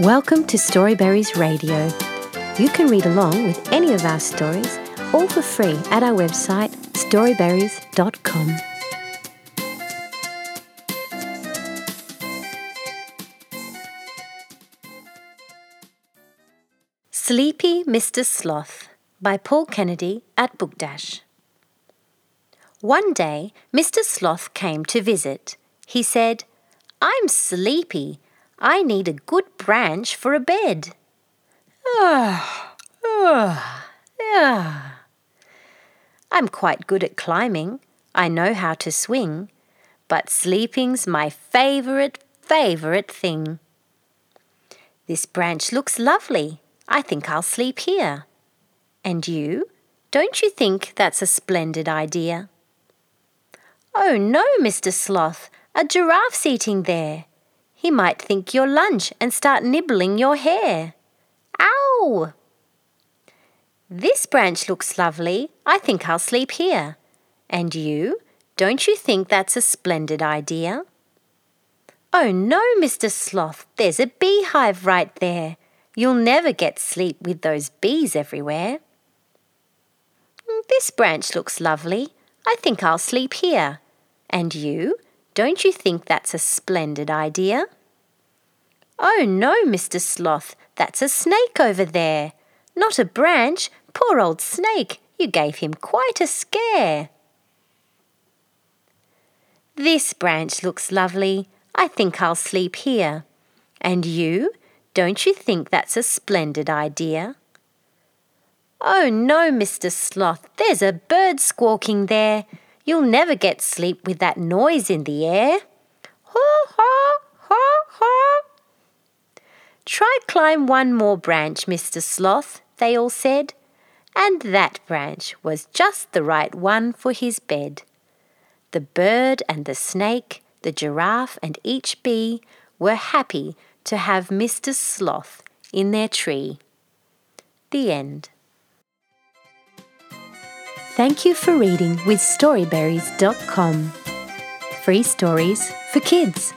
Welcome to Storyberries Radio. You can read along with any of our stories, all for free at our website storyberries.com. Sleepy Mr. Sloth by Paul Kennedy at Book Dash. One day, Mr. Sloth came to visit. He said, I'm sleepy. I need a good branch for a bed. Ah, ah, ah. I'm quite good at climbing. I know how to swing. But sleeping's my favourite, favourite thing. This branch looks lovely. I think I'll sleep here. And you? Don't you think that's a splendid idea? Oh no, Mr. Sloth, a giraffe's eating there. He might think you're lunch and start nibbling your hair. Ow! This branch looks lovely. I think I'll sleep here. And you? Don't you think that's a splendid idea? Oh no, Mr. Sloth, there's a beehive right there. You'll never get sleep with those bees everywhere. Mm, this branch looks lovely. I think I'll sleep here. And you? Don't you think that's a splendid idea? Oh no, Mr. Sloth, that's a snake over there. Not a branch. Poor old snake, you gave him quite a scare. This branch looks lovely. I think I'll sleep here. And you? Don't you think that's a splendid idea? Oh no, Mr. Sloth, there's a bird squawking there. You'll never get sleep with that noise in the air. Haw, haw, haw, haw. Try climb one more branch, Mr. Sloth, they all said. And that branch was just the right one for his bed. The bird and the snake, the giraffe and each bee were happy to have Mr. Sloth in their tree. The end. Thank you for reading with Storyberries.com. Free stories for kids.